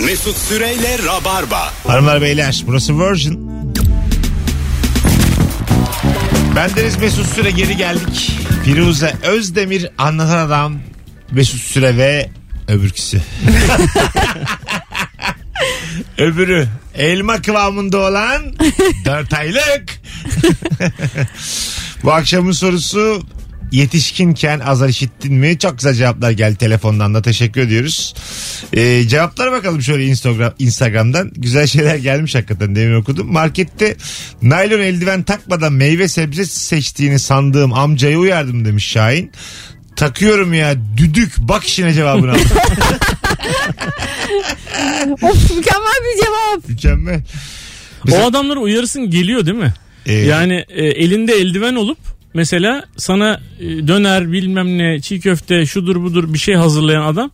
Mesut Süreyle Rabarba. Hanımlar beyler burası Virgin. Bendeniz Mesut Süre geri geldik. Firuze Özdemir anlatan adam Mesut Süre ve öbürküsü. Öbürü elma kıvamında olan 4 aylık. Bu akşamın sorusu yetişkinken azar işittin mi? Çok güzel cevaplar geldi telefondan da teşekkür ediyoruz. Ee, cevaplara bakalım şöyle Instagram, Instagram'dan. Güzel şeyler gelmiş hakikaten demin okudum. Markette naylon eldiven takmadan meyve sebze seçtiğini sandığım amcayı uyardım demiş Şahin. Takıyorum ya düdük bak işine cevabını aldım. of mükemmel bir cevap. Mükemmel. O adamlara uyarısın geliyor değil mi? Ee, Yani e, elinde eldiven olup mesela sana e, döner bilmem ne çiğ köfte şudur budur bir şey hazırlayan adam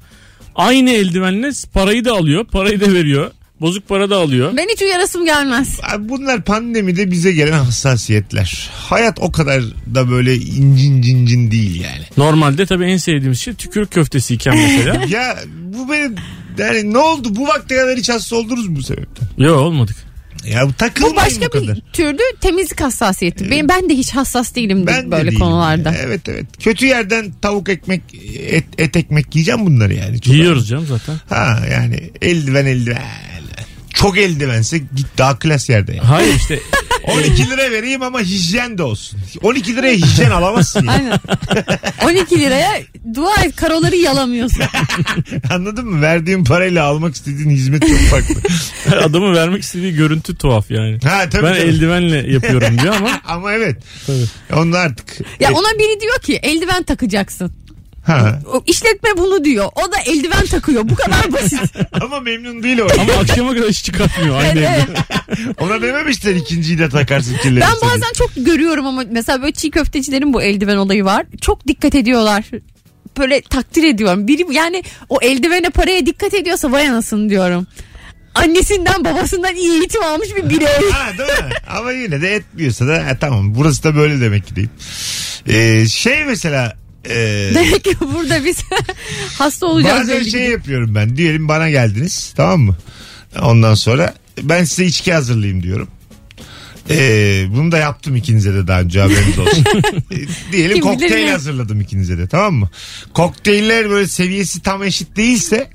aynı eldivenle parayı da alıyor parayı da veriyor bozuk para da alıyor. Ben hiç uyarasım gelmez. Abi bunlar pandemide bize gelen hassasiyetler. Hayat o kadar da böyle incin cincin değil yani. Normalde tabii en sevdiğimiz şey tükürük köftesiyken mesela. ya bu benim yani ne oldu bu vakte kadar hiç hasta oldunuz mu bu sebepten? Yok olmadık. Ya bu takılmayın Bu başka bu kadar. bir türlü temizlik hassasiyeti. Ben, ben de hiç hassas değilim Ben de böyle değilim konularda. ya. Evet evet. Kötü yerden tavuk ekmek et, et ekmek yiyeceğim bunları yani. Çok Yiyoruz canım zaten. Ha yani eldiven eldiven. Çok eldivense git daha klas yerde yani. Hayır işte 12 lira vereyim ama hijyen de olsun. 12 liraya hijyen alamazsın. yani. Aynen. 12 liraya dua et karoları yalamıyorsun. Anladın mı? Verdiğin parayla almak istediğin hizmet çok farklı. adamı vermek istediği görüntü tuhaf yani. Ha tabii. Ben tabii. eldivenle yapıyorum diyor ama Ama evet. Tabii. Onu artık. Ya ona biri diyor ki eldiven takacaksın. Ha. O işletme bunu diyor. O da eldiven takıyor. Bu kadar basit. Ama memnun değil o. ama akşama kadar hiç çıkartmıyor aynı Evet. evde. Ona dememişler ikinciyi de takarsın kirlenirse. Ben bazen çok görüyorum ama mesela böyle çiğ köftecilerin bu eldiven olayı var. Çok dikkat ediyorlar. Böyle takdir ediyorum. Biri yani o eldivene paraya dikkat ediyorsa vay anasını diyorum. Annesinden babasından iyi eğitim almış bir birey. Ha değil mi? Ama yine de etmiyorsa da ha, tamam burası da böyle demek ki deyip. Ee, şey mesela e, Demek ki burada biz hasta olacağız. bazen belli şey ki. yapıyorum ben. Diyelim bana geldiniz tamam mı? Ondan sonra ben size içki hazırlayayım diyorum. Ee, bunu da yaptım ikinize de daha önce haberiniz olsun. Ee, Diyelim Kim bilir kokteyl ne? hazırladım ikinize de tamam mı? Kokteyller böyle seviyesi tam eşit değilse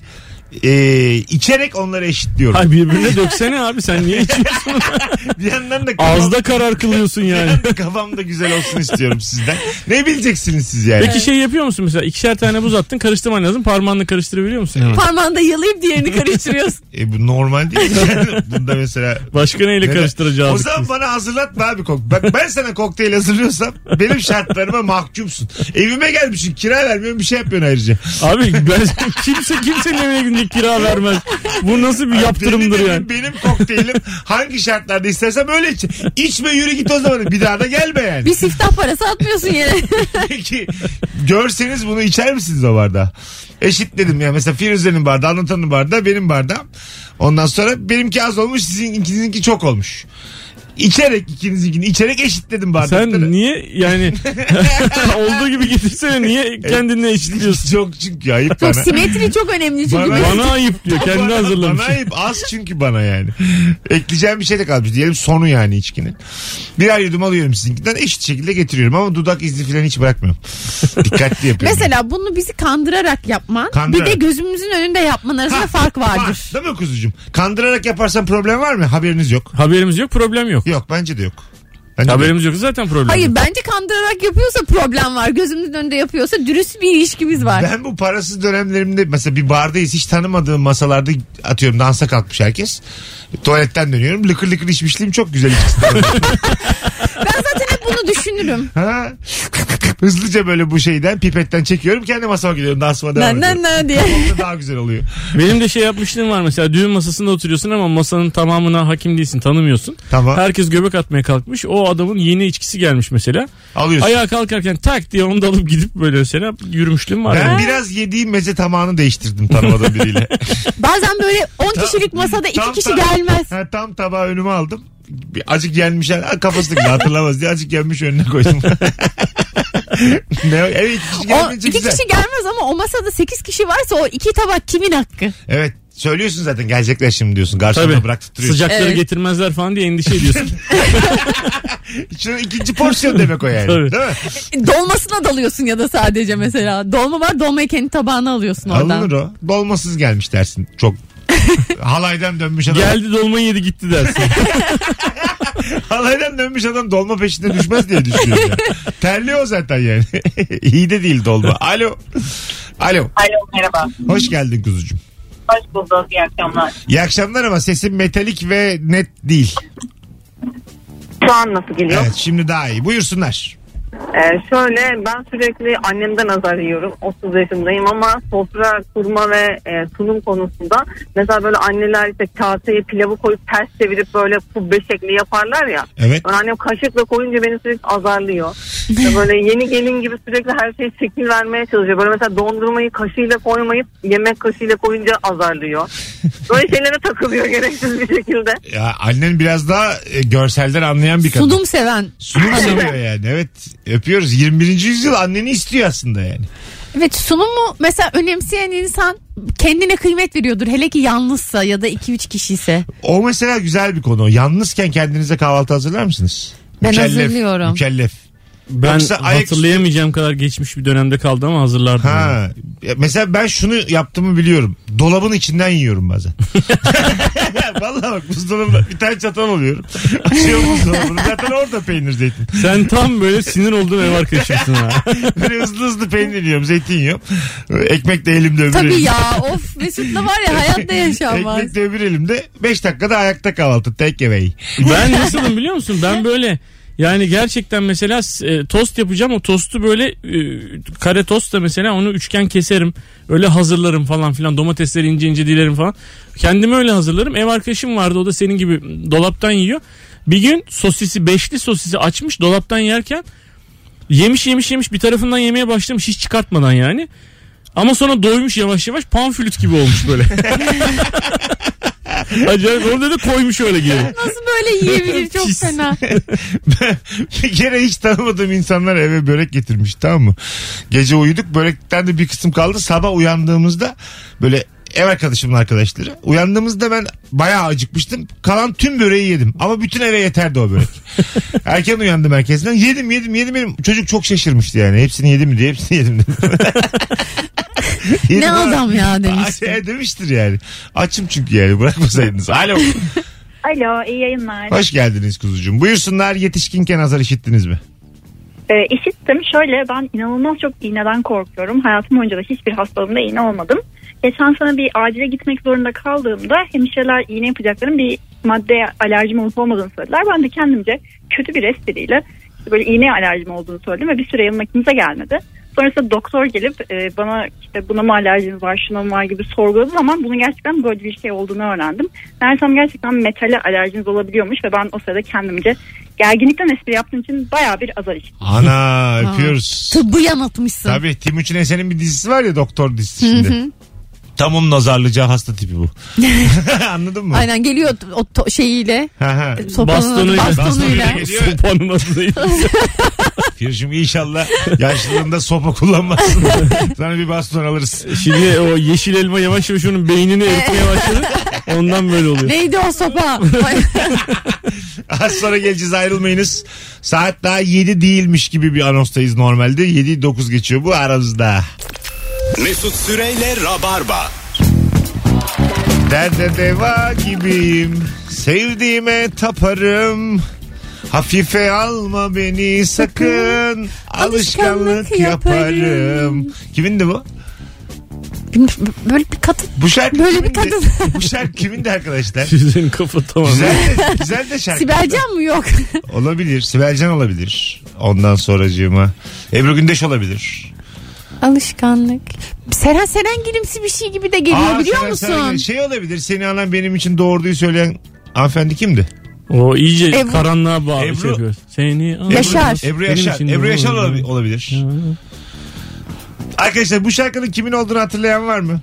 e, içerek onları eşitliyorum. Hay birbirine döksene abi sen niye içiyorsun? Bir yandan da kafam, Ağızda karar kılıyorsun bir yani. yandan kafam da güzel olsun istiyorum sizden. Ne bileceksiniz siz yani? Peki şey yapıyor musun mesela ikişer tane buz attın karıştırman lazım parmağınla karıştırabiliyor musun hemen? Parmağında yalayıp diğerini karıştırıyorsun. E, bu normal değil. Yani Bunda mesela Başka neyle Neden? karıştıracağız? O zaman bana hazırlatma abi kok. Bak ben sana kokteyl hazırlıyorsam benim şartlarıma mahkumsun. Evime gelmişsin kira vermiyorum bir şey yapıyorsun ayrıca. Abi ben kimse kimsenin evine gidecek kira vermez. Bu nasıl bir yaptırımdır benim, yani? Benim kokteylim hangi şartlarda istersem öyle iç. İçme yürü git o zaman. Bir daha da gelme yani. Bir siftah parası atmıyorsun yere. Peki görseniz bunu içer misiniz o bardağı? Eşitledim ya. Mesela Firuze'nin bardağı, anlatanın bardağı, benim bardağım. Ondan sonra benimki az olmuş, sizin ikinizinki çok olmuş. İçerek ikinizinkini içerek eşitledim bardakları. Sen niye yani olduğu gibi getirsene niye kendinle eşitliyorsun? Çok çünkü ayıp Çok bana. simetri çok önemli çünkü. Bana- Bana ayıp diyor kendi Bana- hazırlamış. Bana ayıp az çünkü bana yani. Ekleyeceğim bir şey de kalmış. Diyelim sonu yani içkinin. Birer yudum alıyorum sizinkinden eşit şekilde getiriyorum ama dudak izi falan hiç bırakmıyorum. Dikkatli yapıyorum. Mesela bunu bizi kandırarak yapman Kandırarak. bir de gözümüzün önünde yapman arasında Ha, fark vardır. Var, değil mi kuzucuğum? Kandırarak yaparsan problem var mı? Haberiniz yok. Haberimiz yok problem yok. Yok bence de yok. Bence de yok. Haberimiz yok zaten problem Hayır yok. bence kandırarak yapıyorsa problem var. Gözümüzün önünde yapıyorsa dürüst bir ilişkimiz var. Ben bu parasız dönemlerimde mesela bir bardayız hiç tanımadığım masalarda atıyorum dansa kalkmış herkes. Tuvaletten dönüyorum lıkır lıkır içmişliğim çok güzel içkisinden. Ben düşünürüm. ha? Hızlıca böyle bu şeyden pipetten çekiyorum kendi masama gidiyorum dansıma devam Ne ediyorum. ne diye. Daha güzel oluyor. Benim de şey yapmışlığım var mesela düğün masasında oturuyorsun ama masanın tamamına hakim değilsin tanımıyorsun. Tamam. Herkes göbek atmaya kalkmış. O adamın yeni içkisi gelmiş mesela. Alıyorsun. Ayağa kalkarken tak diye onu da alıp gidip böyle mesela yürümüşlüğüm var. Ben yani. biraz yediğim meze tamamını değiştirdim tanımadığım biriyle. Bazen böyle 10 kişilik masada 2 Tam- kişi tam- gelmez. Ha, tam tabağı önüme aldım. Bir acık yenmişler. Ha, kafasını hatırlamaz diye acık yenmiş önüne koydum. ne, evet iki kişi O 2 güzel. kişi gelmez ama o masada 8 kişi varsa o iki tabak kimin hakkı? Evet söylüyorsun zaten gelecekler şimdi diyorsun. Garsona Tabii. bıraktırıyorsun. Sıcakları Evet. getirmezler falan diye endişe ediyorsun. Şunun ikinci porsiyon demek o yani. Tabii. Değil mi? Dolmasına dalıyorsun ya da sadece mesela. Dolma var dolmayı kendi tabağına alıyorsun oradan. Alınır o. Dolmasız gelmiş dersin. Çok halaydan dönmüş adam. Geldi dolmayı yedi gitti dersin. Halaydan dönmüş adam dolma peşinde düşmez diye düşünüyorum. ya. Terliyor zaten yani. İyi de değil dolma. Alo. Alo. Alo merhaba. Hoş geldin kuzucuğum. Hoş bulduk. İyi akşamlar. İyi akşamlar ama sesin metalik ve net değil. Şu an nasıl geliyor? Evet şimdi daha iyi. Buyursunlar. Ee, şöyle ben sürekli annemden azar yiyorum. 30 yaşındayım ama sofra kurma ve e, sunum konusunda mesela böyle anneler işte kaseye pilavı koyup ters çevirip böyle kubbe şekli yaparlar ya. Evet. Ben annem kaşıkla koyunca beni sürekli azarlıyor. İşte böyle yeni gelin gibi sürekli her şeye şekil vermeye çalışıyor. Böyle mesela dondurmayı kaşığıyla koymayıp yemek kaşığıyla koyunca azarlıyor. Böyle şeylere takılıyor gereksiz bir şekilde. Ya annen biraz daha e, görselden anlayan bir kadın. Sunum seven. Sunum seviyor yani. Evet öpüyoruz. 21. yüzyıl anneni istiyor aslında yani. Evet sunumu mesela önemseyen insan kendine kıymet veriyordur. Hele ki yalnızsa ya da 2-3 kişi ise. O mesela güzel bir konu. Yalnızken kendinize kahvaltı hazırlar mısınız? Ben hazırlıyorum. Mükellef. Ben Yoksa ayak- hatırlayamayacağım kadar geçmiş bir dönemde kaldı ama hazırlardım. Ha. Ya Mesela ben şunu yaptığımı biliyorum. Dolabın içinden yiyorum bazen. Vallahi bak buzdolabında bir tane çatal alıyorum. Açıyorum buzdolabını. Zaten orada peynir zeytin. Sen tam böyle sinir olduğun ev arkadaşımsın ha. Böyle hızlı hızlı peynir yiyorum. Zeytin yiyorum. Ekmek de elimde öbür Tabii elimde. ya of Mesut'la var ya hayatta yaşanmaz. Ekmek de öbür elimde. 5 dakikada ayakta kahvaltı. Take away. Ben nasılım biliyor musun? Ben böyle yani gerçekten mesela e, tost yapacağım. O tostu böyle e, kare tost da mesela onu üçgen keserim. Öyle hazırlarım falan filan. Domatesleri ince ince dilerim falan. Kendimi öyle hazırlarım. Ev arkadaşım vardı o da senin gibi dolaptan yiyor. Bir gün sosisi beşli sosisi açmış dolaptan yerken yemiş yemiş yemiş bir tarafından yemeye başlamış hiç çıkartmadan yani. Ama sonra doymuş yavaş yavaş panflüt gibi olmuş böyle. Acayip orada da koymuş öyle geri. Nasıl böyle yiyebilir çok Pis. fena. bir kere hiç tanımadığım insanlar eve börek getirmiş tamam mı? Gece uyuduk börekten de bir kısım kaldı. Sabah uyandığımızda böyle ev arkadaşımın arkadaşları. Uyandığımızda ben bayağı acıkmıştım. Kalan tüm böreği yedim. Ama bütün eve yeterdi o börek. Erken uyandım herkesten. Yedim yedim yedim yedim. Çocuk çok şaşırmıştı yani. Hepsini yedim mi diye hepsini yedim dedim. Yedim ne adam ya demiş. Şey demiştir yani. Açım çünkü yani bırakmasaydınız. Alo. Alo iyi yayınlar. Hoş geldiniz kuzucuğum. Buyursunlar yetişkinken azar işittiniz mi? Ee, işittim şöyle ben inanılmaz çok iğneden korkuyorum. Hayatım boyunca da hiçbir hastalığımda iğne olmadım. Geçen sene bir acile gitmek zorunda kaldığımda hemşireler iğne yapacakların bir maddeye alerjim olup olmadığını söylediler. Ben de kendimce kötü bir espriyle işte böyle iğneye alerjim olduğunu söyledim ve bir süre yanıma kimse gelmedi. Sonrasında doktor gelip e, bana işte buna mı alerjiniz var şuna mı var gibi sorguladığı zaman bunun gerçekten böyle bir şey olduğunu öğrendim. Meğersem gerçekten metale alerjiniz olabiliyormuş ve ben o sırada kendimce gerginlikten espri yaptığım için bayağı bir azar işittim. Ana öpüyoruz. Tıbbı yanıltmışsın. Tabii Timuçin Esen'in bir dizisi var ya doktor dizisi şimdi. Tam onun nazarlayacağı hasta tipi bu. Anladın mı? Aynen geliyor o to- şeyiyle. Sopanın Bastonuyla. bastonuyla. Bastonuyla geliyor. Sopanın adıyla. Firuşum inşallah yaşlılığında sopa kullanmazsın. Sana bir baston alırız. Şimdi o yeşil elma yavaş yavaş onun beynini eritmeye başladı. Ondan böyle oluyor. Neydi o sopa? Az sonra geleceğiz ayrılmayınız. Saat daha 7 değilmiş gibi bir anonstayız normalde. 7 9 geçiyor bu aramızda. Mesut Süreyle Rabarba. Derde deva gibiyim. Sevdiğime taparım. Hafife alma beni sakın. Alışkanlık yaparım. Kimindi bu? Böyle bir kadın. Bu şarkı Böyle bir kadın. Bu şarkı kimindi arkadaşlar? Senin kafa tamam. Güzel de, güzel de şarkı. Sibelcan mı yok? Olabilir. Sibelcan olabilir. Ondan sonracığıma. Ebru Gündeş olabilir. Alışkanlık. Seren Serengil'imsi bir şey gibi de geliyor Aa, biliyor Seren musun? Serengil. Şey olabilir. Seni anan benim için doğurduğu söyleyen hanımefendi kimdi? O iyice Ebru- karanlığa bağlı Ebru- şey yapıyor. Seni Ebru- Yaşar. Ebru Benim Yaşar. için Ebru. Yaşar olabi- olabilir. Arkadaşlar bu şarkının kimin olduğunu hatırlayan var mı?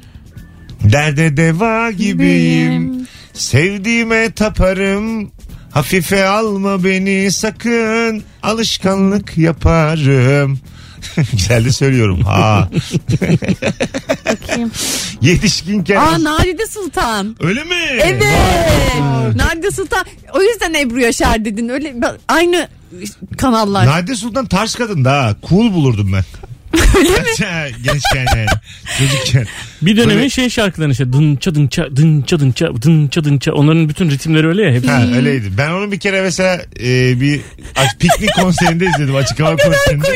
Derde deva gibiyim. Sevdiğime taparım. Hafife alma beni sakın. Alışkanlık yaparım. Güzel de söylüyorum. Ha. Bakayım. Yetişkinken. Aa Nadide Sultan. Öyle mi? Evet. Nadide Sultan. O yüzden Ebru Yaşar dedin. Öyle aynı kanallar. Nadide Sultan tarz kadın da. Cool bulurdum ben. Öyle mi? Gençken yani. Çocukken. Bir dönemin Böyle- şey şarkılarını işte dınça dınça dınça dınça dınça dınça onların bütün ritimleri öyle ya hep. Ha öyleydi. Ben onu bir kere mesela e, bir piknik konserinde izledim. Açık hava konserinde.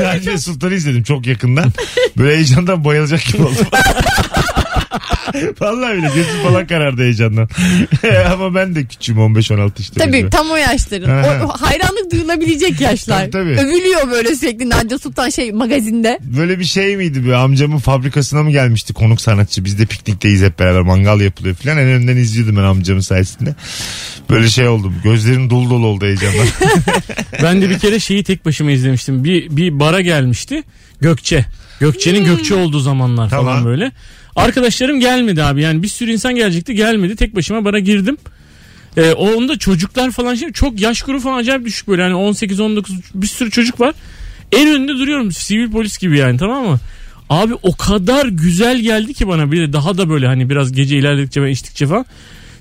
Nadide Sultan'ı izledim çok yakından. Böyle heyecandan bayılacak gibi oldum. Vallahi bile gözüm falan karardı heyecandan. Ama ben de küçüğüm 15-16 işte. Tabii Böyle. tam o yaşların. O, o hayranlık duyulabilecek yaşlar. Tabii, tabii. Övülüyor böyle sürekli Nadide Sultan şey magazinde. Böyle bir şey miydi bir amcamın fabrikasına mı gelmişti konuk sanatçı biz de piknikteyiz hep beraber mangal yapılıyor falan en önden izliyordum ben amcamın sayesinde böyle şey oldum gözlerim dolu dolu oldu heyecandan Ben de bir kere şeyi tek başıma izlemiştim. Bir bir bara gelmişti. Gökçe. Gökçe'nin Gökçe olduğu zamanlar Tamam. falan böyle. Arkadaşlarım gelmedi abi. Yani bir sürü insan gelecekti. Gelmedi. Tek başıma bara girdim. Ee, onda çocuklar falan şimdi çok yaş grubu falan acayip düşük böyle. Yani 18 19 bir sürü çocuk var. En önünde duruyorum sivil polis gibi yani tamam mı? Abi o kadar güzel geldi ki bana bir de daha da böyle hani biraz gece ilerledikçe ben içtikçe falan.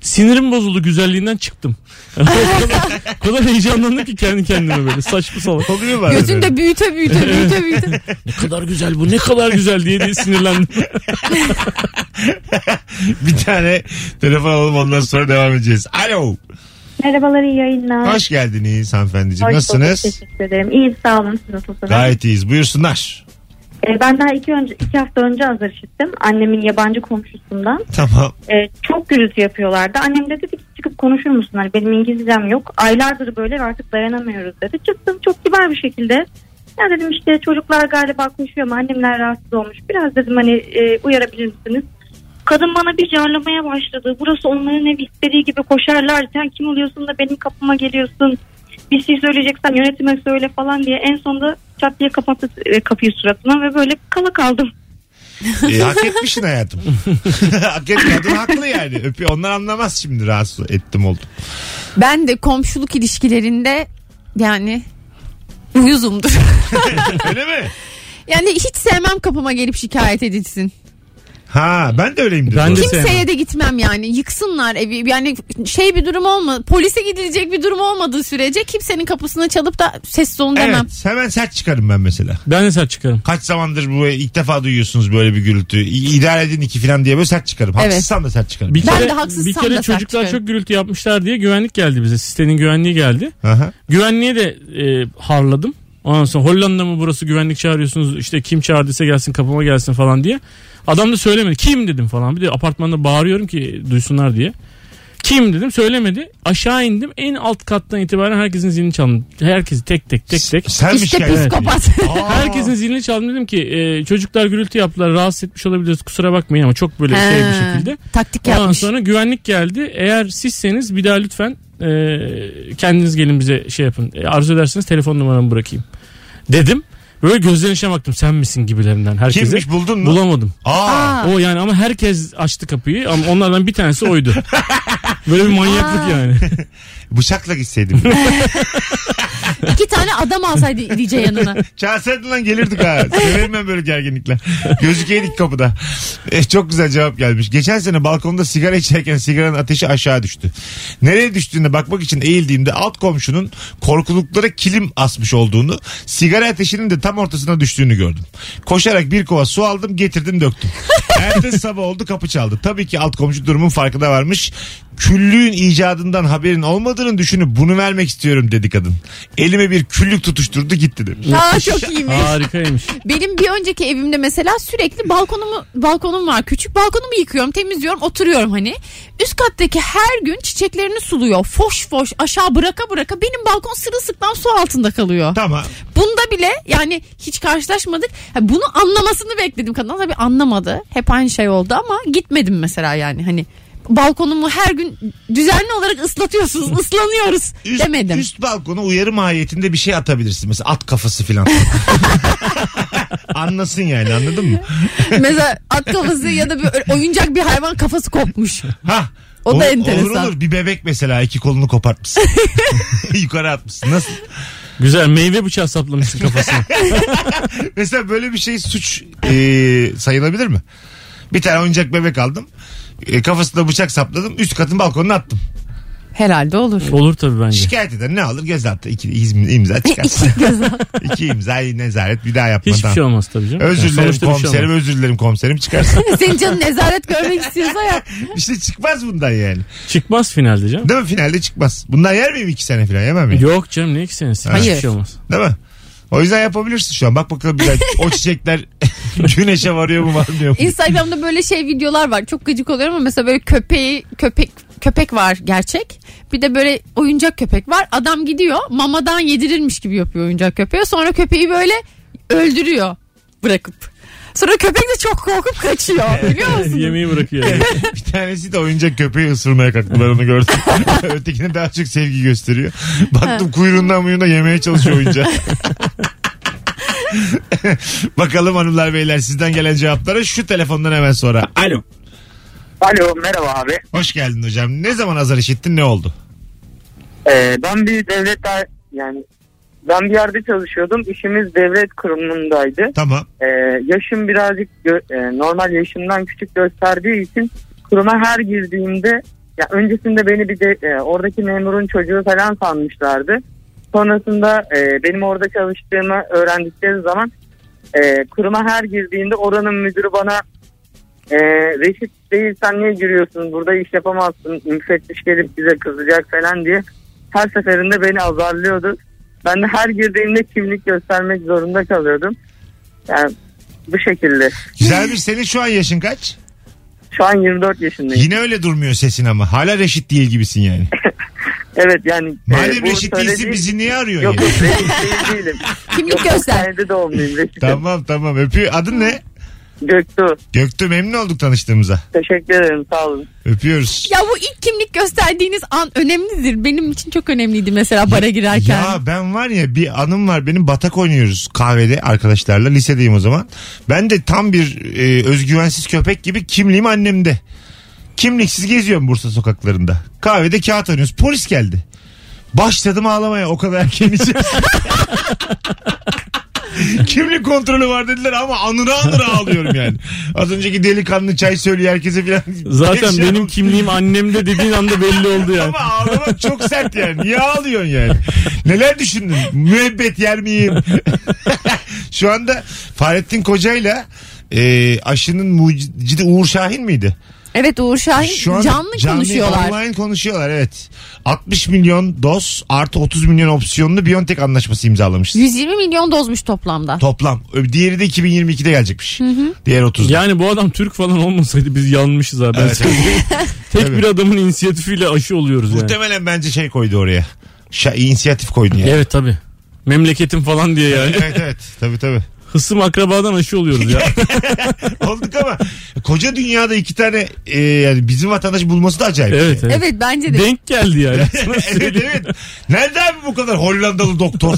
Sinirim bozuldu güzelliğinden çıktım. o kadar, o kadar heyecanlandım ki kendi kendime böyle saçma salak. oluyor bazen. Gözünde büyüte büyüte büyüte büyüte. Ne kadar güzel bu ne kadar güzel diye diye sinirlendim. bir tane telefon alalım ondan sonra devam edeceğiz alo Merhabalar iyi yayınlar. hoş geldiniz hanımefendiciğim Hoş bulduk, nasılsınız Teşekkür ederim. İyi sağ olun siz nasılsınız? gayet iyiyiz buyursunlar Ee, ben daha iki, önce, iki hafta önce azar işittim. Annemin yabancı komşusundan. tamam Ee, çok gürültü yapıyorlardı. Annem de dedi ki çıkıp konuşur musun? Hani benim İngilizcem yok. Aylardır böyle ve artık dayanamıyoruz dedi. Çıktım çok kibar bir şekilde. Ya dedim işte çocuklar galiba koşuyor ama annemler rahatsız olmuş. Biraz dedim hani e, uyarabilir misiniz? Kadın bana bir carlamaya başladı. Burası onların ev istediği gibi koşarlar. Sen kim oluyorsun da benim kapıma geliyorsun? Bir şey söyleyeceksen yönetime söyle falan diye en sonunda çat diye kapattı e, kapıyı suratına ve böyle kala kaldım. e, hak etmişsin hayatım hak et kadın haklı yani Öpüyor. onlar anlamaz şimdi rahatsız ettim oldum Ben de komşuluk ilişkilerinde yani uyuzumdur. öyle mi yani hiç sevmem kapıma gelip şikayet edilsin. Ha ben de öyleyimdir Ben de. Kimseye sevmem. de gitmem yani. Yıksınlar evi. Yani şey bir durum olma. Polise gidilecek bir durum olmadığı sürece kimsenin kapısına çalıp da sessiz olun demem. Evet hemen sert çıkarım ben mesela. Ben de sert çıkarım. Kaç zamandır bu ilk defa duyuyorsunuz böyle bir gürültü. İ- İdare edin iki falan diye böyle sert çıkarım. Evet. Haksızsam da sert çıkarım. Bir Ben kere, de haksızsam bir da kere sert çocuklar çıkarım. çok gürültü yapmışlar diye güvenlik geldi bize. Sitenin güvenliği geldi. Aha. Güvenliğe de e, harladım. Ondan sonra Hollanda mı burası güvenlik çağırıyorsunuz işte kim çağırdıysa gelsin kapıma gelsin falan diye. Adam da söylemedi. Kim dedim falan. Bir de apartmanda bağırıyorum ki duysunlar diye. Kim dedim söylemedi. Aşağı indim. En alt kattan itibaren herkesin zilini çaldım. Herkesi tek tek tek tek. Sen İşte ettin? psikopat. Aa. Herkesin zilini çaldım dedim ki e, çocuklar gürültü yaptılar rahatsız etmiş olabiliriz kusura bakmayın ama çok böyle şey bir şekilde. Taktik Ondan yapmış. sonra güvenlik geldi. Eğer sizseniz bir daha lütfen e, kendiniz gelin bize şey yapın. E, arzu ederseniz telefon numaramı bırakayım. Dedim. Böyle gözlerine içine baktım sen misin gibilerinden herkese. Kimmiş buldun mu? Bulamadım. Aa. Aa. O yani ama herkes açtı kapıyı ama onlardan bir tanesi oydu. Böyle bir manyaklık Aa. yani. Bıçakla gitseydim. İki tane adam alsaydı İlice yanına. Çağırsaydın lan gelirdik ha. Severim ben böyle gerginlikler. Gözükeydik kapıda. E, çok güzel cevap gelmiş. Geçen sene balkonda sigara içerken sigaranın ateşi aşağı düştü. Nereye düştüğüne bakmak için eğildiğimde alt komşunun korkuluklara kilim asmış olduğunu, sigara ateşinin de tam ortasına düştüğünü gördüm. Koşarak bir kova su aldım getirdim döktüm. Ertesi sabah oldu kapı çaldı. Tabii ki alt komşu durumun farkında varmış. Küllüğün icadından haberin olmadığını düşünüp bunu vermek istiyorum dedi kadın. Elime bir küllük tutuşturdu gitti demiş. Aa çok iyiymiş. Harikaymış. Benim bir önceki evimde mesela sürekli balkonumu balkonum var. Küçük balkonumu yıkıyorum, temizliyorum, oturuyorum hani. Üst kattaki her gün çiçeklerini suluyor. Foş foş aşağı bıraka bıraka benim balkon sırılsıklam su altında kalıyor. Tamam. Bunda bile yani hiç karşılaşmadık. Ha, bunu anlamasını bekledim kadın. Tabii anlamadı. Hep aynı şey oldu ama gitmedim mesela yani hani balkonumu her gün düzenli olarak ıslatıyorsunuz. ıslanıyoruz Üst, demedim. üst balkona uyarı mahiyetinde bir şey atabilirsin. Mesela at kafası filan. Anlasın yani anladın mı? mesela at kafası ya da bir oyuncak bir hayvan kafası kopmuş. Ha. O da enteresan. Olur olur bir bebek mesela iki kolunu kopartmışsın. Yukarı atmışsın. Nasıl? Güzel meyve bıçağı saplamışsın kafasına. Mesela böyle bir şey suç e, sayılabilir mi? Bir tane oyuncak bebek aldım. E, kafasına bıçak sapladım. Üst katın balkonuna attım. Herhalde olur. Olur tabii bence. Şikayet eden ne alır? Gözaltı. İki imza, imza çıkarsın. İki imza nezaret bir daha yapma. Hiçbir şey olmaz tabii canım. Özür Yani dilerim sonuçta bir şey komiserim, özür dilerim komiserim çıkarsın. Senin canın nezaret görmek istiyorsa ya. işte çıkmaz bundan yani. Çıkmaz finalde canım. Değil mi? Finalde çıkmaz. Bundan yer miyim iki sene falan yemem mi? Yok canım ne iki senesi. Hayır. Hiçbir şey olmaz. Değil mi? O yüzden yapabilirsin şu an. Bak bakalım bir dakika, o çiçekler güneşe varıyor mu varmıyor mu? Instagram'da böyle şey videolar var. Çok gıcık oluyorum ama mesela böyle köpeği köpek köpek var gerçek. Bir de böyle oyuncak köpek var. Adam gidiyor mamadan yedirirmiş gibi yapıyor oyuncak köpeğe. Sonra köpeği böyle öldürüyor bırakıp. Sonra köpek de çok korkup kaçıyor biliyor musun? Yemeği bırakıyor. yani. Bir tanesi de oyuncak köpeği ısırmaya kalktı ben onu gördüm. Ötekine daha çok sevgi gösteriyor. Baktım kuyruğundan muyuna yemeye çalışıyor oyuncağı. Bakalım hanımlar beyler sizden gelen cevaplara şu telefondan hemen sonra. Alo. Alo merhaba abi. Hoş geldin hocam. Ne zaman azar işittin ne oldu? Ee, ben bir devlet da- yani ben bir yerde çalışıyordum. İşimiz devlet kurumundaydı. Tamam. Ee, yaşım birazcık gö- e, normal yaşımdan küçük gösterdiği için kuruma her girdiğimde ya öncesinde beni bir de e, oradaki memurun çocuğu falan sanmışlardı. Sonrasında e, benim orada çalıştığımı öğrendikleri zaman e, kuruma her girdiğinde oranın müdürü bana e, reşit değilsen niye giriyorsun burada iş yapamazsın müfettiş gelip bize kızacak falan diye her seferinde beni azarlıyordu. Ben de her girdiğimde kimlik göstermek zorunda kalıyordum. Yani bu şekilde. Güzel bir senin şu an yaşın kaç? Şu an 24 yaşındayım. Yine öyle durmuyor sesin ama. Hala reşit değil gibisin yani. Evet yani. Madem e, bu reşit değilsin söylediği- bizi niye arıyorsun Yok yani? yok reşit değil değilim. Kimlik Yok, göster. hastanede doğumluyum reşitim. Tamam tamam öpüyor. Adın ne? Göktuğ. Göktuğ memnun olduk tanıştığımıza. Teşekkür ederim sağ olun. Öpüyoruz. Ya bu ilk kimlik gösterdiğiniz an önemlidir. Benim için çok önemliydi mesela bara girerken. Ya ben var ya bir anım var benim batak oynuyoruz kahvede arkadaşlarla lisedeyim o zaman. Ben de tam bir e, özgüvensiz köpek gibi kimliğim annemde. Kimliksiz geziyorum Bursa sokaklarında. Kahvede kağıt oynuyoruz. Polis geldi. Başladım ağlamaya o kadar erken için. Kimlik kontrolü var dediler ama anıra anıra ağlıyorum yani. Az önceki delikanlı çay söylüyor herkese filan. Zaten Şey benim oldu. kimliğim annemde dediğin anda belli oldu yani. Ama ağlamak çok sert yani. Niye ağlıyorsun yani? Neler düşündün? Müebbet yer miyim? Şu anda Fahrettin Koca'yla e, aşının mucidi Uğur Şahin miydi? Evet Uğur Şahin Şu an canlı, konuşuyorlar. Online konuşuyorlar evet. 60 milyon doz artı 30 milyon opsiyonlu Biontech anlaşması imzalamıştı. 120 milyon dozmuş toplamda. Toplam. Diğeri de 2022'de gelecekmiş. Diğer 30. Yani bu adam Türk falan olmasaydı biz yanmışız abi. Evet. Tek Tabii. bir adamın inisiyatifiyle aşı oluyoruz yani. Muhtemelen bence şey koydu oraya. Şa- inisiyatif koydu yani. Evet tabi. Memleketim falan diye yani. evet evet. Tabii tabii. Hısım akrabadan aşı oluyoruz ya. Olduk ama koca dünyada iki tane e, yani bizim vatandaş bulması da acayip. evet evet. Evet bence de. Denk geldi yani. evet evet. Nerede abi bu kadar Hollandalı doktor?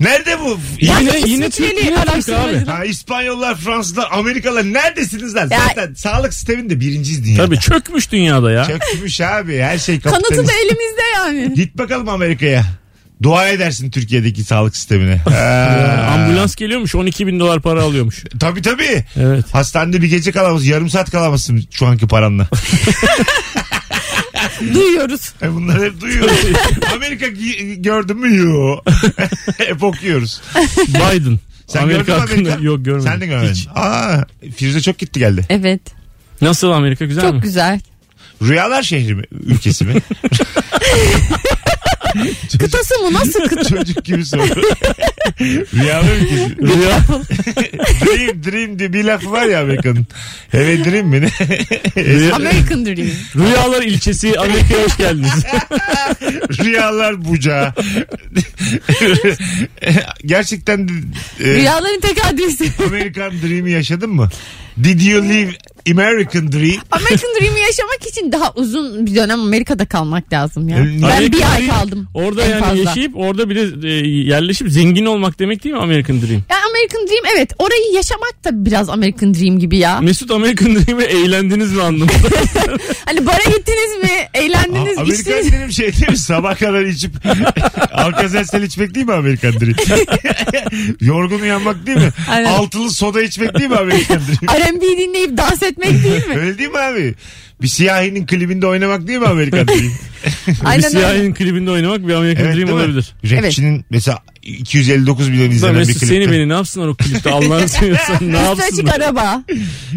Nerede bu? yine yine Türk İsviçreli yine Türk abi. Ha, İspanyollar, Fransızlar, Amerikalılar neredesiniz lan? Ya- Zaten sağlık sisteminde birinciyiz dünyada. Tabii çökmüş dünyada ya. Çökmüş abi her şey Kanıtı kapitalist. da elimizde yani. Git bakalım Amerika'ya. Dua edersin Türkiye'deki sağlık sistemine. Ha. Ambulans geliyormuş 12 bin dolar para alıyormuş. Tabii tabii. Evet. Hastanede bir gece kalamazsın. Yarım saat kalamazsın şu anki paranla. Duyuyoruz. E Bunları hep duyuyoruz. Amerika gi- gördün mü? Yo. hep okuyoruz. Biden. Sen Amerika gördün mü hakkında Amerika? yok görmedim. Sen de görmedin. Hiç. Aa, Firuze çok gitti geldi. Evet. Nasıl Amerika güzel Çok mi? güzel. Rüyalar şehri mi? Ülkesi mi? Kıtası mı? Nasıl kıta? Çocuk gibi soru. Rüyalar ülkesi. Rüya. dream, dream diye bir lafı var ya Amerika'nın. Evet dream mi ne? American Dream. Rüyalar ilçesi Amerika'ya hoş geldiniz. Rüyalar bucağı. Gerçekten de, e, Rüyaların tek adresi. American Dream'i yaşadın mı? Did you live American Dream? American Dream'i yaşamak için daha uzun bir dönem Amerika'da kalmak lazım ya. E, Ben bir ay kaldım. Orada en yani fazla. yaşayıp orada bir de e, yerleşip zengin olmak demek değil mi American Dream? Yani American Dream evet orayı yaşamak da biraz American Dream gibi ya. Mesut American Dream'e eğlendiniz mi anlamında? Hani bara gittiniz mi? Eğlendiniz gibi Amerikan İçtiniz- Dream şey değil mi? Sabah kadar içip Alka-Seltzer içmek değil mi Amerikan Dream? Yorgun uyanmak değil mi? Aynen. Altılı soda içmek değil mi Amerikan Dream? R&B dinleyip dans etmek değil mi? Öyle değil mi abi? Bir siyahinin klibinde oynamak değil mi Amerikan Dream? bir Aynen öyle. siyahinin klibinde oynamak bir American Evet, Dream değil mi? olabilir. Rapçinin mesela 259 milyon Da izlenen bir Mesut klipte. seni beni ne yapsınlar o klipte Allah'ını seviyorsan ne Üstü yapsınlar? açık araba.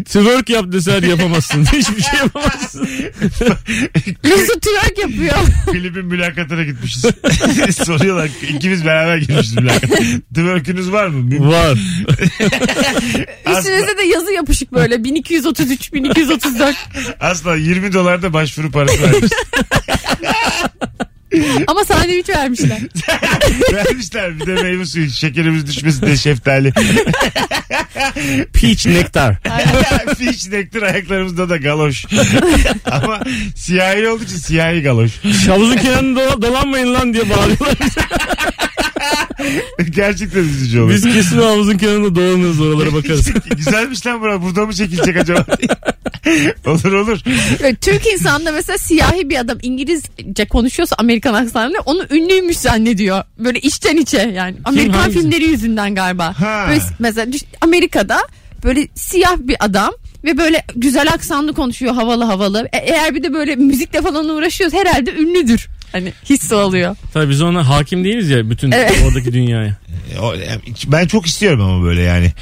Twerk yap deseler yapamazsın. Hiçbir şey yapamazsın. Mesut twerk yapıyor. Klibin mülakatına gitmişiz. Soruyorlar ikimiz beraber girmişiz mülakata. Twerk'ünüz var mı? Müm- Var. Üstünüzde de yazı yapışık böyle 1233 1234 Asla 20 dolar da başvuru parası vermiş. ama sandviç vermişler. Vermişler bir de meyve suyu. Şekerimiz düşmesin diye şeftali. Peach Nectar. Fiş nektir ayaklarımızda da galoş. Ama siyahi olduğu için siyahi galoş. Havuzun kenarında dola- dolanmayın lan diye bağırıyorlar. Gerçekten üzücü olur. Biz kesin havuzun kenarında dolanırız oralara bakarız. Güzelmiş lan bura. Burada mı çekilecek acaba? olur olur. Böyle Türk insanında mesela siyahi bir adam İngilizce konuşuyorsa Amerikan aksanıyla onu ünlüymüş zannediyor. Böyle içten içe yani. Amerikan hangisi? filmleri yüzünden galiba. Ha. Böyle mesela Amerika'da böyle siyah bir adam ve böyle güzel aksanlı konuşuyor havalı havalı. E- eğer bir de böyle müzikle falan uğraşıyorsa herhalde ünlüdür. Hani hissi oluyor. Tabii biz ona hakim değiliz ya bütün Evet. oradaki dünyaya. E, o- yani Ben çok istiyorum ama böyle yani.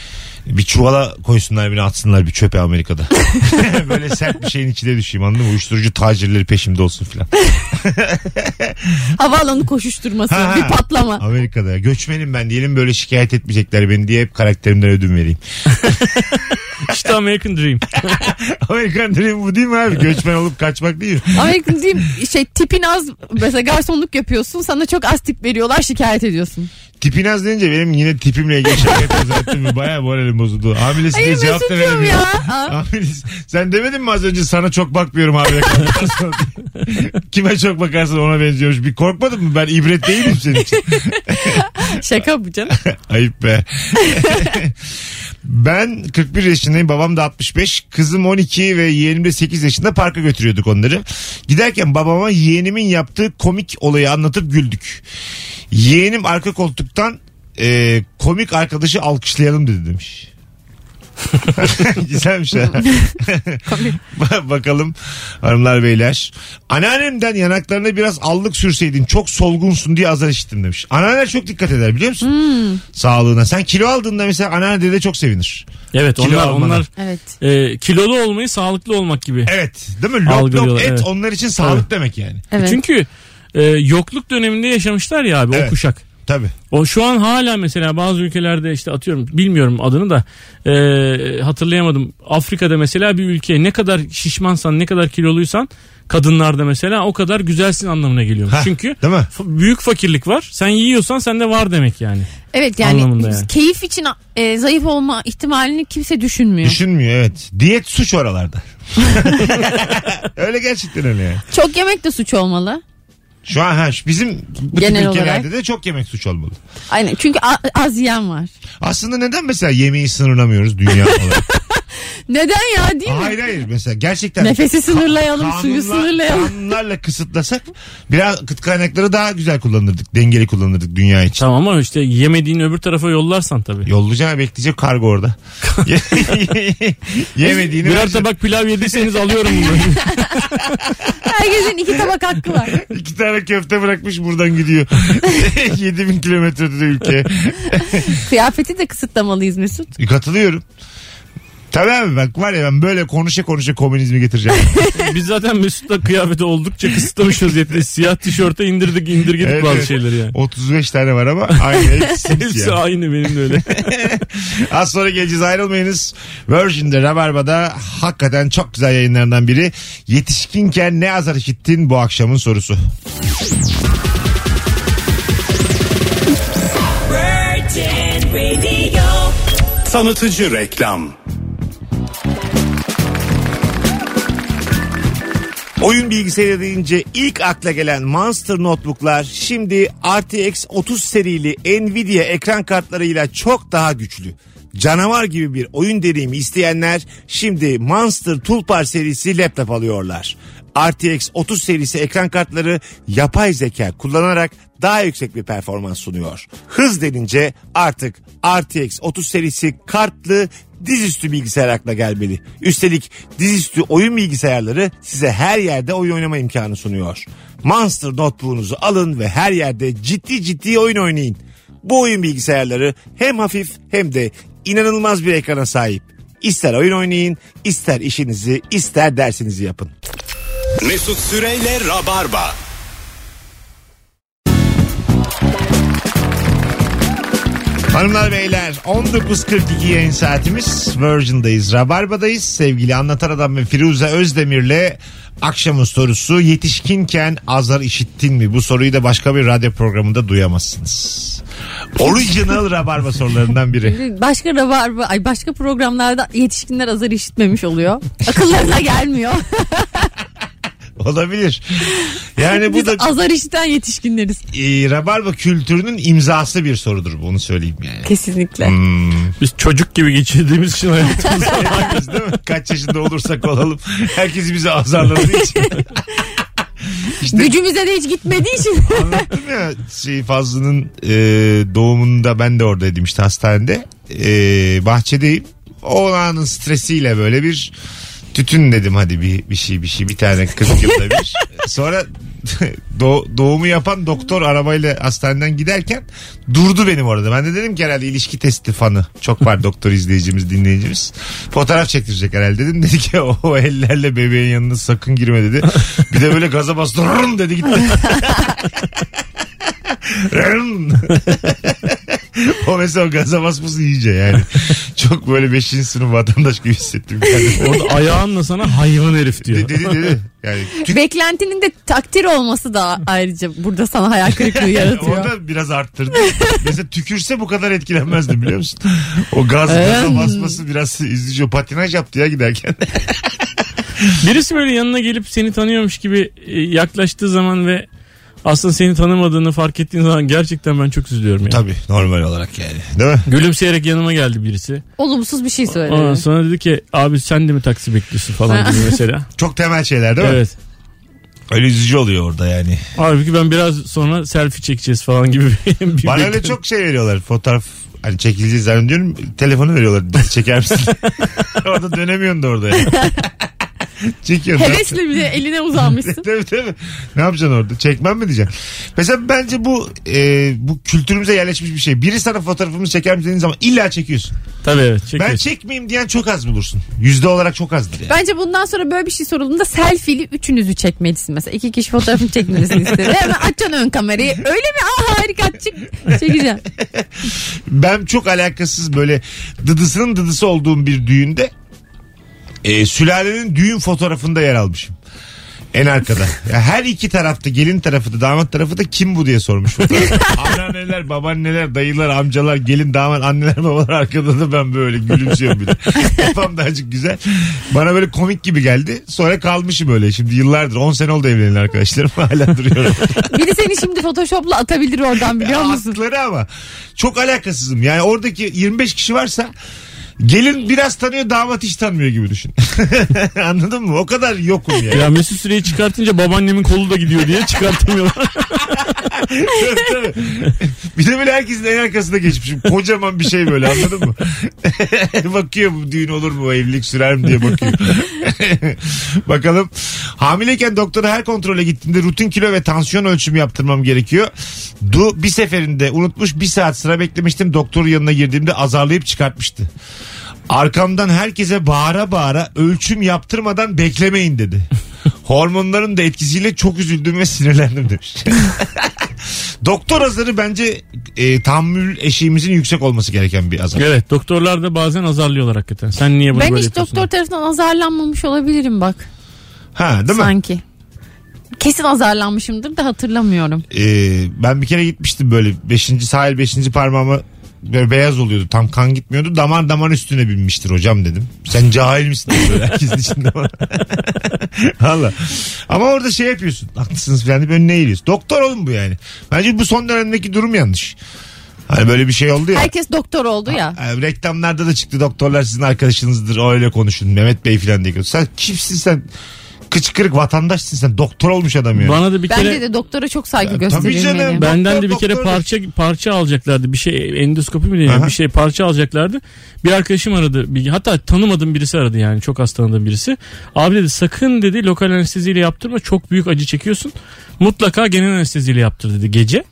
Bir çuvala koysunlar beni atsınlar bir çöpe Amerika'da. böyle sert bir şeyin içine düşeyim anladın mı? Uyuşturucu tacirleri peşimde olsun filan. Havaalanı koşuşturması, Ha, ha. bir patlama. Amerika'da göçmenim ben diyelim böyle şikayet etmeyecekler beni diye hep karakterimden ödün vereyim. İşte American Dream. Amerikan Dream bu değil mi abi? Göçmen olup kaçmak değil mi? Amerikan değil şey tipin az mesela garsonluk yapıyorsun sana çok az tip veriyorlar şikayet ediyorsun. Tipin az deyince benim yine tipimle ilgili şikayet zaten mi? Bayağı moralim bozuldu. Hamilesi diye Hayır cevap da Mesut'cum veremiyor. ya. Aa. Sen demedin mi az önce sana çok bakmıyorum hamile sonra? Kime çok bakarsan ona benziyormuş. Bir korkmadın mı? Ben ibret değilim senin için. Şaka bu canım. Ayıp be. ben 41 yaşındayım. Babam da 65. Kızım 12 ve yeğenim de 8 yaşında parka götürüyorduk onları. Giderken babama yeğenimin yaptığı komik olayı anlatıp güldük. Yeğenim arka koltuktan e, komik arkadaşı alkışlayalım dedi demiş. Güzelmiş ha. Ba- Bakalım hanımlar beyler. Anneannemden yanaklarına biraz allık sürseydin çok solgunsun diye azar işittim demiş. Anneanneler çok dikkat eder biliyor musun? Sağlığına. Sen kilo aldığında mesela anneanne de çok sevinir. Evet Kilo onlar almana. onlar Evet. e, kilolu olmayı sağlıklı olmak gibi. Evet değil mi? Lop lop Algılıyorlar, et evet. onlar için sağlık demek yani. Evet. Çünkü e, yokluk döneminde yaşamışlar ya abi Evet. o kuşak. Tabii. O şu an hala mesela bazı ülkelerde işte atıyorum bilmiyorum adını da e, hatırlayamadım. Afrika'da mesela bir ülke ne kadar şişmansan ne kadar kiloluysan kadınlarda mesela o kadar güzelsin anlamına geliyor. Çünkü Değil mi? f- büyük fakirlik var. Sen yiyorsan sende var demek yani. Evet yani, yani. keyif için e, zayıf olma ihtimalini kimse düşünmüyor. Düşünmüyor evet. Diyet suç oralarda. öyle gerçekten öyle yani. Çok yemek de suç olmalı. Şu an ha, bizim bu tip Genel ülkelerde olarak. de çok yemek suç olmalı. Aynen çünkü a- az yiyen var. Aslında neden mesela yemeği sınırlamıyoruz dünya olarak? Neden ya değil mi? hayır hayır mesela gerçekten. Nefesi sınırlayalım, Ka- suyu kanunla- sınırlayalım. Kanunlarla kısıtlasak biraz kıt kaynakları daha güzel kullanırdık. Dengeli kullanırdık dünya için. Tamam ama işte yemediğin öbür tarafa yollarsan tabii. Yollayacağım bekleyecek kargo orada. Yemediğini Birer tabak pilav yediyseniz alıyorum bunları. Herkesin iki tabak hakkı var. İki tane köfte bırakmış buradan gidiyor. 7000 kilometrede de ülke. Kıyafeti de kısıtlamalıyız Mesut. Katılıyorum. Tabii abi bak var ya ben böyle konuşa konuşa komünizmi getireceğim. Biz zaten Mesut'la kıyafeti oldukça kısıtlamış vaziyette. Siyah tişörte indirdik indirgedik Evet, bazı şeyleri yani. 35 tane var ama aynı hepsi Hepsi ya. aynı benim de öyle. Az sonra geleceğiz ayrılmayınız. Virgin'de Rabarba'da hakikaten çok güzel yayınlarından biri. Yetişkinken ne azar işittin bu akşamın sorusu. Tanıtıcı reklam. Oyun bilgisayarı deyince ilk akla gelen Monster Notebook'lar şimdi RTX 30 serili Nvidia ekran kartlarıyla çok daha güçlü. canavar gibi bir oyun deneyimi isteyenler şimdi Monster Toolbar serisi laptop alıyorlar. RTX 30 serisi ekran kartları yapay zeka kullanarak daha yüksek bir performans sunuyor. Hız denince artık RTX 30 serisi kartlı dizüstü bilgisayar akla gelmeli. Üstelik dizüstü oyun bilgisayarları size her yerde oyun oynama imkanı sunuyor. Monster notebook'unuzu alın ve her yerde ciddi ciddi oyun oynayın. Bu oyun bilgisayarları hem hafif hem de inanılmaz bir ekrana sahip. İster oyun oynayın, ister işinizi, ister dersinizi yapın. Mesut Süreyle Rabarba. Hanımlar beyler 19.42 yayın saatimiz Virgin'dayız. Rabarba'dayız. Sevgili Anlatan Adam ve Firuze Özdemir'le akşamın sorusu yetişkinken azar işittin mi? Bu soruyu da başka bir radyo programında duyamazsınız. Original Rabarba sorularından biri. Başka rabarba, ay başka programlarda yetişkinler azar işitmemiş oluyor. Akıllarına gelmiyor. Olabilir. Yani bu Biz da azar işiten yetişkinleriz. e, Rabarba kültürünün imzası bir sorudur. Bunu söyleyeyim yani. Kesinlikle. Hmm. Biz çocuk gibi geçirdiğimiz için hayatımızı. Herkes değil mi? Kaç yaşında olursak olalım. Herkes bizi azarladığı için. İşte Gücümüze de hiç gitmediği için. anlattım ya şey Fazlı'nın e, doğumunda ben de oradaydım işte hastanede. E, bahçedeyim. O anın stresiyle böyle bir tütün dedim hadi bir, bir şey bir şey bir tane 40 yılda bir. Sonra doğ- doğumu yapan doktor arabayla hastaneden giderken durdu benim orada. Ben de dedim ki herhalde ilişki testi fanı. Çok var doktor izleyicimiz dinleyicimiz. Fotoğraf çektirecek herhalde dedim. Dedi ki o, ellerle bebeğin yanına sakın girme dedi. Bir de böyle gaza bastı dedi gitti. O mesela o gaza basması iyice yani. Çok böyle 5. sınıf vatandaş gibi hissettim kendimi. Orada ayağınla sana hayvan herif diyor. De- dedi dedi. Yani tük Beklentinin de takdir olması da ayrıca burada sana hayal kırıklığı o yaratıyor. da biraz arttırdı. Mesela tükürse bu kadar etkilenmezdim biliyor musun? O gaz gaza Evet. basması biraz üzücü. O patinaj yaptı ya giderken. Birisi böyle yanına gelip seni tanıyormuş gibi e, yaklaştığı zaman ve aslında seni tanımadığını fark ettiğin zaman gerçekten ben çok üzülüyorum. Yani. Tabii normal olarak yani. Değil mi? Gülümseyerek yanıma geldi birisi. Olumsuz bir şey Ondan söyledi. sonra dedi ki abi sen de mi taksi bekliyorsun falan gibi mesela. Çok temel şeyler değil mi? evet. Öyle üzücü oluyor orada yani. Halbuki ben biraz sonra selfie çekeceğiz falan gibi bir, Bana öyle çok şey veriyorlar. Fotoğraf hani çekileceği zannediyorum. Telefonu veriyorlar. Çeker misin? orada dönemiyorsun da orada yani. Çekiyorsun. Hevesle bir de eline uzanmışsın. tabii tabii. Ne yapacaksın orada? Çekmem mi diyeceksin? Mesela bence bu e, bu kültürümüze yerleşmiş bir şey. Biri sana fotoğrafımızı çeker misin dediğin zaman illa çekiyorsun. Tabii evet Ben çekiyorsun. çekmeyeyim diyen çok az bulursun. Yüzde olarak çok azdır yani. Bence bundan sonra böyle bir şey sorulduğunda selfie'li üçünüzü çekmelisin mesela. iki kişi fotoğrafını çekmesini istedi. Hemen açacaksın ön kamerayı. Öyle mi? Aa harika çık. Çekeceğim. Ben çok alakasız böyle dıdısının dıdısı olduğum bir düğünde e, sülalenin düğün fotoğrafında yer almışım. En arkada. Ya her iki tarafta gelin tarafı da damat tarafı da kim bu diye sormuş. Anneanneler, babaanneler, dayılar, amcalar, gelin, damat, anneler, babalar arkada da ben böyle gülümsüyorum bir de. Kafam da azıcık güzel. Bana böyle komik gibi geldi. Sonra kalmışım öyle. Şimdi yıllardır 10 sene oldu evlenin arkadaşlarım. Hala duruyorum. Biri seni şimdi photoshopla atabilir oradan biliyor musun? Attıkları ama çok alakasızım. Yani oradaki 25 kişi varsa gelin biraz tanıyor damat hiç tanımıyor gibi düşün. Anladın mı? O kadar yokum yani. Ya Mesut Süreyi çıkartınca babaannemin kolu da gidiyor diye çıkartamıyorlar. Tabii, tabii. Bir de böyle herkesin en arkasında geçmişim. Kocaman bir şey böyle anladın mı? bakıyor bu düğün olur mu evlilik sürer mi diye bakıyor. Bakalım hamileyken doktora her kontrole gittiğimde rutin kilo ve tansiyon ölçümü yaptırmam gerekiyor. Du bir seferinde unutmuş bir saat sıra beklemiştim. Doktorun yanına girdiğimde azarlayıp çıkartmıştı. Arkamdan herkese bağıra bağıra ölçüm yaptırmadan beklemeyin dedi. Hormonların da etkisiyle çok üzüldüm ve sinirlendim demiş. Doktor azarı bence e, tahammül eşiğimizin yüksek olması gereken bir azar. evet doktorlar da bazen azarlıyorlar hakikaten. Sen niye bunu Ben böyle hiç yapıyorsun? doktor tarafından azarlanmamış olabilirim bak. Ha değil mi? Sanki. Kesin azarlanmışımdır da hatırlamıyorum. Ee, ben bir kere gitmiştim böyle 5. sahil 5. parmağıma böyle beyaz oluyordu. Tam kan gitmiyordu. Damar damar üstüne binmiştir hocam dedim. Sen cahil misin? Böyle herkesin içinde bana. Valla. Ama orada şey yapıyorsun. Haklısınız falan deyip önüne eğiliyorsun. Doktor oğlum bu yani. Bence bu son dönemdeki durum yanlış. Hani böyle bir şey oldu ya. Herkes doktor oldu ya. Ha, reklamlarda da çıktı doktorlar sizin arkadaşınızdır öyle konuşun Mehmet Bey falan diye. Sen kimsin sen? Kıçkırık vatandaşsın sen. Doktor olmuş adam ya. Bana da bir Bence kere de doktora çok saygı tabii gösterilmeli. canım. Ben- benden de bir kere doktor. parça parça alacaklardı. Bir şey endoskopi mi deniyor? Aha. Bir şey parça alacaklardı. Bir arkadaşım aradı. Bir, hatta tanımadığım birisi aradı yani. Çok az tanıdığım birisi. Abi dedi sakın dedi lokal anesteziyle yaptırma. Çok büyük acı çekiyorsun. Mutlaka genel anesteziyle yaptır dedi gece.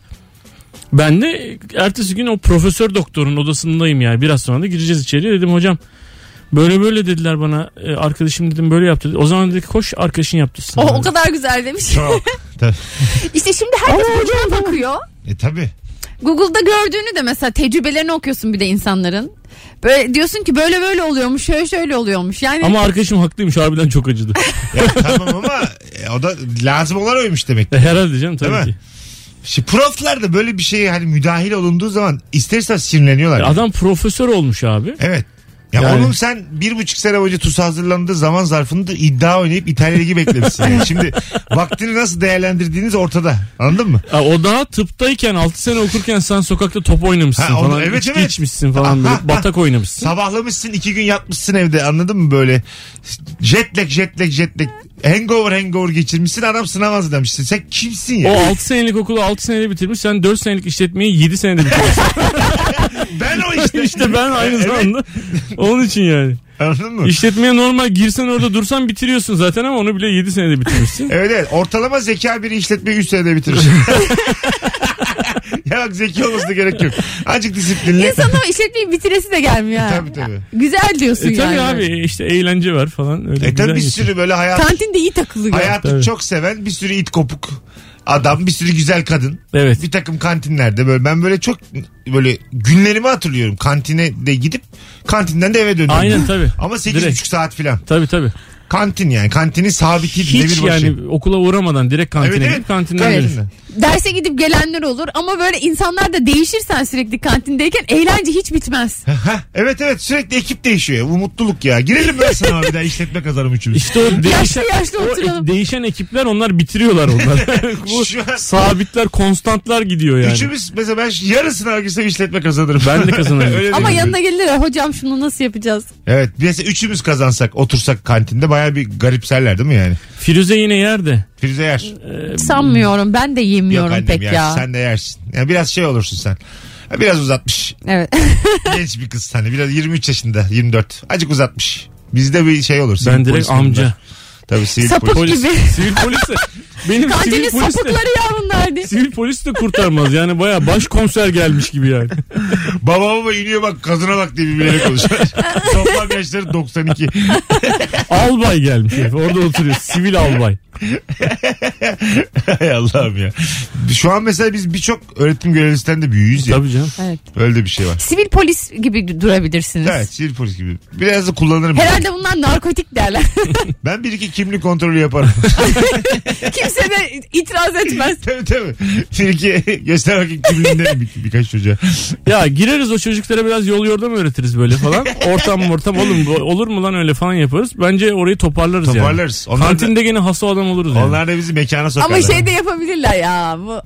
Ben de ertesi gün o profesör doktorun odasındayım yani. Biraz sonra da gireceğiz içeri. Dedim hocam böyle böyle dediler bana. E, arkadaşım dedim böyle yaptı. O zaman dedi koş arkadaşın yaptırsın. O, o kadar güzel demiş. Çok. Tabii. işte şimdi herkes Google'a bakıyor. E tabi. Google'da gördüğünü de mesela tecrübelerini okuyorsun bir de insanların. Böyle diyorsun ki böyle böyle oluyormuş, şöyle şöyle oluyormuş. Yani Ama arkadaşım haklıymış harbiden çok acıdı. Ya, tamam ama e, o da lazım olan oymuş demek. E, Herhalde canım tabii Değil mi? ki. Şimdi proflar da böyle bir şeye hani müdahil olunduğu zaman istersen sinirleniyorlar. Adam profesör olmuş abi. Evet. Ya Yani- oğlum sen bir buçuk sene boyunca TUS hazırlandığı zaman zarfında iddia oynayıp İtalya Ligi beklemişsin. Yani. Şimdi vaktini nasıl değerlendirdiğiniz ortada. Anladın mı? Ha, o daha tıptayken 6 sene okurken sen sokakta top oynamışsın Ha, onu- falan. evet, içki evet. içmişsin falan böyle. Aha, Batak oynamışsın. Sabahlamışsın iki gün yatmışsın evde anladın mı böyle? Jetlag jetlag jetlag. Hangover hangover geçirmişsin adam sınav hazırlamışsın. Sen kimsin ya? O 6 senelik okulu 6 senede bitirmiş. Sen 4 senelik işletmeyi 7 senede bitirmişsin. Ben o işte. işte ben aynı zamanda. Onun için yani. Anladın mı? İşletmeye normal girsen orada dursan bitiriyorsun zaten ama onu bile 7 senede bitirmişsin. Evet evet. Ortalama zeka biri işletmeyi 3 senede bitirir. ya bak zeki olmasına gerek yok. Azıcık disiplinli. İnsanın o işletmeyi bitiresi de gelmiyor. ha. Tabii tabii. Güzel diyorsun E tabii yani. abi işte eğlence var falan. Öyle E güzel tabii bir geçiyor. sürü böyle hayat, Kantinde iyi takılıyor. hayatı Tabii. çok seven bir sürü it kopuk adam bir sürü güzel kadın. Evet. Bir takım kantinlerde böyle ben böyle çok böyle günlerimi hatırlıyorum. Kantine de gidip kantinden de eve dönüyorum. Aynen tabii. Ama 8,5 Direkt. saat filan. Tabii tabii. Kantin yani. Kantinin sabitiydi. Hiç devir başı. yani okula uğramadan direkt kantine Evet, evet. gidip kantinden Evet. Derse gidip gelenler olur ama böyle insanlar da değişirsen sürekli kantindeyken eğlence hiç bitmez. Heh, evet evet sürekli ekip değişiyor. Bu mutluluk ya. Girelim ben sana bir daha işletme kazanım üçümüz. İşte o değişen, yaşlı o oturalım. değişen ekipler onlar bitiriyorlar onlar. Bu Şu an- sabitler konstantlar gidiyor yani. Üçümüz mesela ben yarın sınava girsem işletme kazanırım. Ben de kazanırım. Öyle Ama yanına gelirler hocam şunu nasıl yapacağız? Evet mesela üçümüz kazansak otursak kantinde baya bir garipserler değil mi yani? Firuze yine yerde. Firuze yer. Sanmıyorum ben de Yok yemiyorum annem pek yer. ya. Sen de yersin. Yani biraz şey olursun sen. Biraz uzatmış. Evet. Genç bir kız hani biraz 23 yaşında 24. Acık uzatmış. Bizde bir şey olur. sivil Ben direkt polis bunlar. amca. Tabii sivil Sapık polis. gibi. Sivil polis benim sivil Kantinin polis de, sapıkları ya bunlar diye. sivil polis de kurtarmaz. Yani baya başkomiser gelmiş gibi yani. Baba baba iniyor bak kadına bak diye birbirleriyle konuşuyor. Toplam yaşları 92. Albay gelmiş herif. Orada oturuyor. Sivil albay. Hay Allah'ım ya. Şu an mesela biz birçok öğretim görevlisinden de büyüğüz ya. Tabii canım. Evet. Öyle de bir şey var. Sivil polis gibi durabilirsiniz. Evet sivil polis gibi. Biraz da kullanırım. Herhalde bunlar narkotik derler. Ben bir iki kimlik kontrolü yaparım. Kimse de itiraz etmez. tabii tabii. Bir iki göster bakayım kimliğinden bir, birkaç çocuğa. Ya gireriz o çocuklara biraz yol yordam öğretiriz böyle falan. Ortam ortam oğlum bu- olur mu lan öyle falan yaparız. Bence orayı toparlarız, yani. Toparlarız. Onlar da- Kantinde gene hasta adam oluruz yani. Onlar da bizi mekana sokarlar. Ama şey de yapabilirler ya. Bu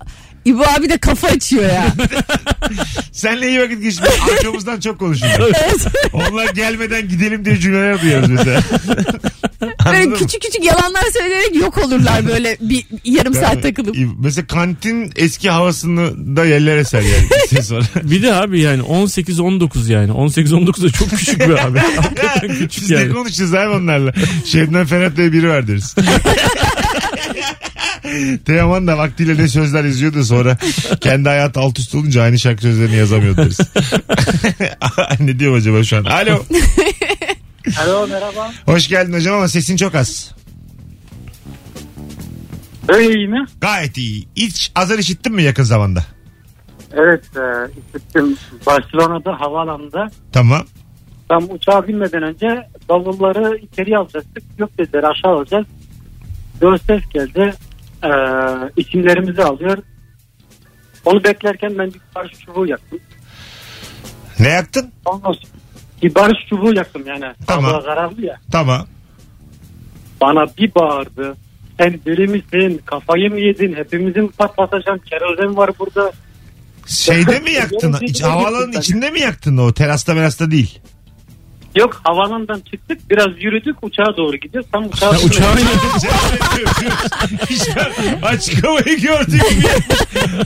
İbo abi de kafa açıyor ya. Senle iyi vakit geçmiş. Arkamızdan çok konuşuyorlar. Onlar gelmeden gidelim diye cümleler duyuyoruz mesela. Böyle Anladın mı? küçük küçük yalanlar söyleyerek yok olurlar böyle bir yarım saat takılıp. Mesela kantin eski havasını da yerler eser yani. Bir. Bir de abi yani 18-19 yani. 18-19 da çok küçük bir abi. Hakikaten küçük Biz ne yani. konuşacağız abi onlarla? Şebnem Ferhat diye biri var deriz. Teoman da vaktiyle ne sözler yazıyordu sonra kendi hayatı alt üst olunca aynı şarkı sözlerini yazamıyor deriz. ne diyor acaba şu an? Alo. Alo merhaba. Hoş geldin hocam ama sesin çok az. Öyle iyi mi? Gayet iyi. Hiç azar işittin mi yakın zamanda? Evet e, işittim. Barcelona'da havaalanında Tamam. tam uçağa binmeden önce bavulları içeriye alacaktık. Yok dediler aşağı alacağız. Dört ses geldi. E, isimlerimizi alıyor. Onu beklerken ben bir barış çubuğu yaktım. Ne yaktın? Ondan sonra bir barış çubuğu yaktım yani. Tamam. Hava kararlı ya. Tamam. Bana bir bağırdı. Sen deli misin? Kafayı mı yedin? Hepimizin patlatacağım. Kerozen var burada. Şeyde mi yaktın? İç, gittik içinde mi yaktın o? Terasta merasta değil. Yok havalandan çıktık biraz yürüdük uçağa doğru gidiyoruz. Tam uçağa Ya uçağın Hiç ben açık havayı gördüğüm gibi yapmış.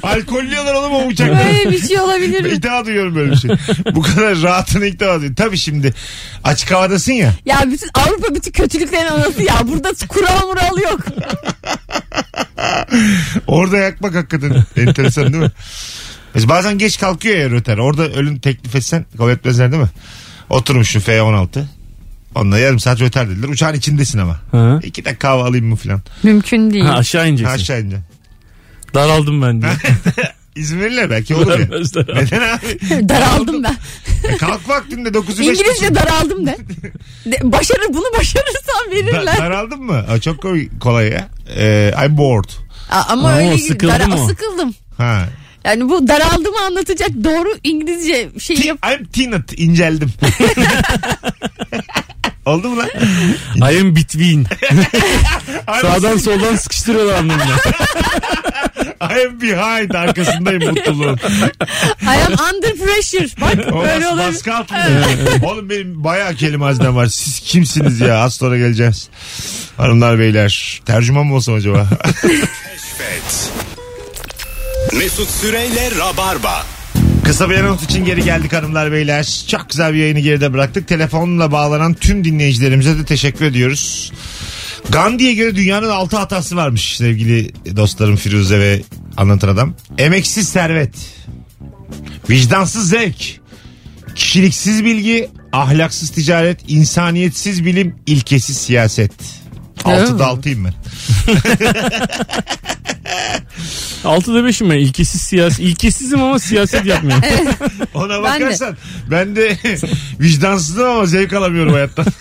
Alkollüyorlar oğlum o uçakları. Böyle bir şey olabilir mi? İlk defa duyuyorum böyle bir şey. Bu kadar rahatını ilk defa duyuyorum. Tabii şimdi açık havadasın ya. Ya bütün Avrupa bütün kötülüklerin anası ya. Burada kural mural yok. Orada yakmak hakikaten enteresan değil mi? Mesela bazen geç kalkıyor ya röter. Orada ölüm teklif etsen kabul etmezler değil mi? Oturmuşsun F-16. Onunla yarım saat röter dediler. Uçağın içindesin ama. Ha. İki dakika kahve alayım mı filan. Mümkün değil. Ha, aşağı ineceksin. Aşağı ince. Daraldım ben diye. İzin verirler belki olur ya. Vermezler abi. Neden abi? daraldım ben. E, kalk vaktinde 9'u 5 İngilizce daraldım de. de. Başarır bunu başarırsam verirler. daraldın mı? Aa, çok kolay ya. Ee, I'm bored. Aa, ama Aa, öyle Dara- mı? Sıkıldım. Ha. Yani bu daraldığımı anlatacak doğru İngilizce şey Ti- yap. I'm teened. inceldim. Oldu mu lan? I am between. Sağdan soldan sıkıştırıyorlar anlamına. I am behind. Arkasındayım mutluluğun. I am under pressure. Bak O böyle bas- olabilir. baskı altında. Oğlum benim bayağı kelime hazinem var. Siz kimsiniz ya? Az sonra geleceğiz. Hanımlar beyler. Tercüman mı olsam acaba? Keşfet. Mesut Süreyle Rabarba. Kısa bir anons için geri geldik hanımlar beyler. Çok güzel bir yayını geride bıraktık. Telefonla bağlanan tüm dinleyicilerimize de teşekkür ediyoruz. Gandhi'ye göre dünyanın altı hatası varmış sevgili dostlarım Firuze ve anlatan adam. Emeksiz servet, vicdansız zevk, kişiliksiz bilgi, ahlaksız ticaret, insaniyetsiz bilim, ilkesiz siyaset. Altıda altıyım ben. Altıda beşim ben. İlkesiz siyasi. İlkesizim ama siyaset yapmıyorum. Ona Ben de. bakarsan ben de vicdansızım ama zevk alamıyorum hayattan.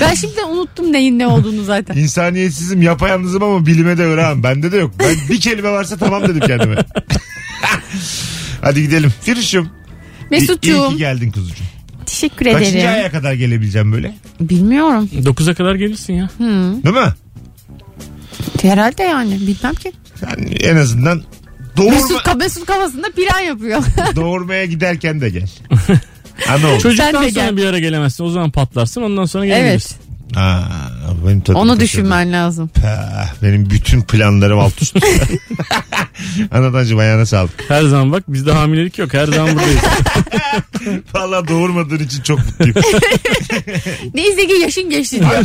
Ben şimdi unuttum neyin ne olduğunu zaten. İnsaniyetsizim, yapayalnızım ama bilime de öğrenemem. Bende de yok. Ben bir kelime varsa tamam dedim kendime. Hadi gidelim. Firuş'um. İyi ki Mesut'cuğum geldin kuzucuğum. teşekkür Kaçıncı ederim. aya kadar gelebileceğim böyle? Bilmiyorum. 9'a kadar gelirsin ya. Değil mi? Herhalde yani bilmem ki. Yani en azından doğurma, Mesut, Mesut kafasında plan yapıyor. doğurmaya giderken de gel. Ana. Çocuktan Sen de sonra gel. bir ara gelemezsin. O zaman patlarsın. Ondan sonra evet. gelebilirsin. Benim tadım Onu kaçırdı. düşünmen lazım. Pah, benim bütün planlarım alt üst. Anlatancım ayağına sağlık. Her zaman bak bizde hamilelik yok. Her zaman buradayız. Valla doğurmadığın için çok mutluyum. Neyse ki yaşın geçti diyor.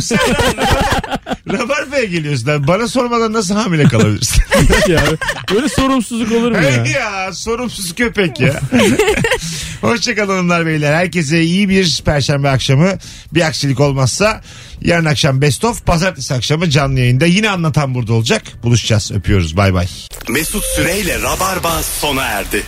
Rabarba'ya geliyorsun. lan. Bana sormadan nasıl hamile kalabilirsin? ya, böyle sorumsuzluk olur mu ya? Hey ya sorumsuz köpek ya. Hoşçakalın hanımlar beyler. Herkese iyi bir perşembe akşamı. Bir aksilik olmazsa yarın akşam best of. Pazartesi akşamı canlı yayında. Yine anlatan burada olacak. Buluşacağız. Öpüyoruz. Bay bay. Mesut Süreyle Rabarba sona erdi.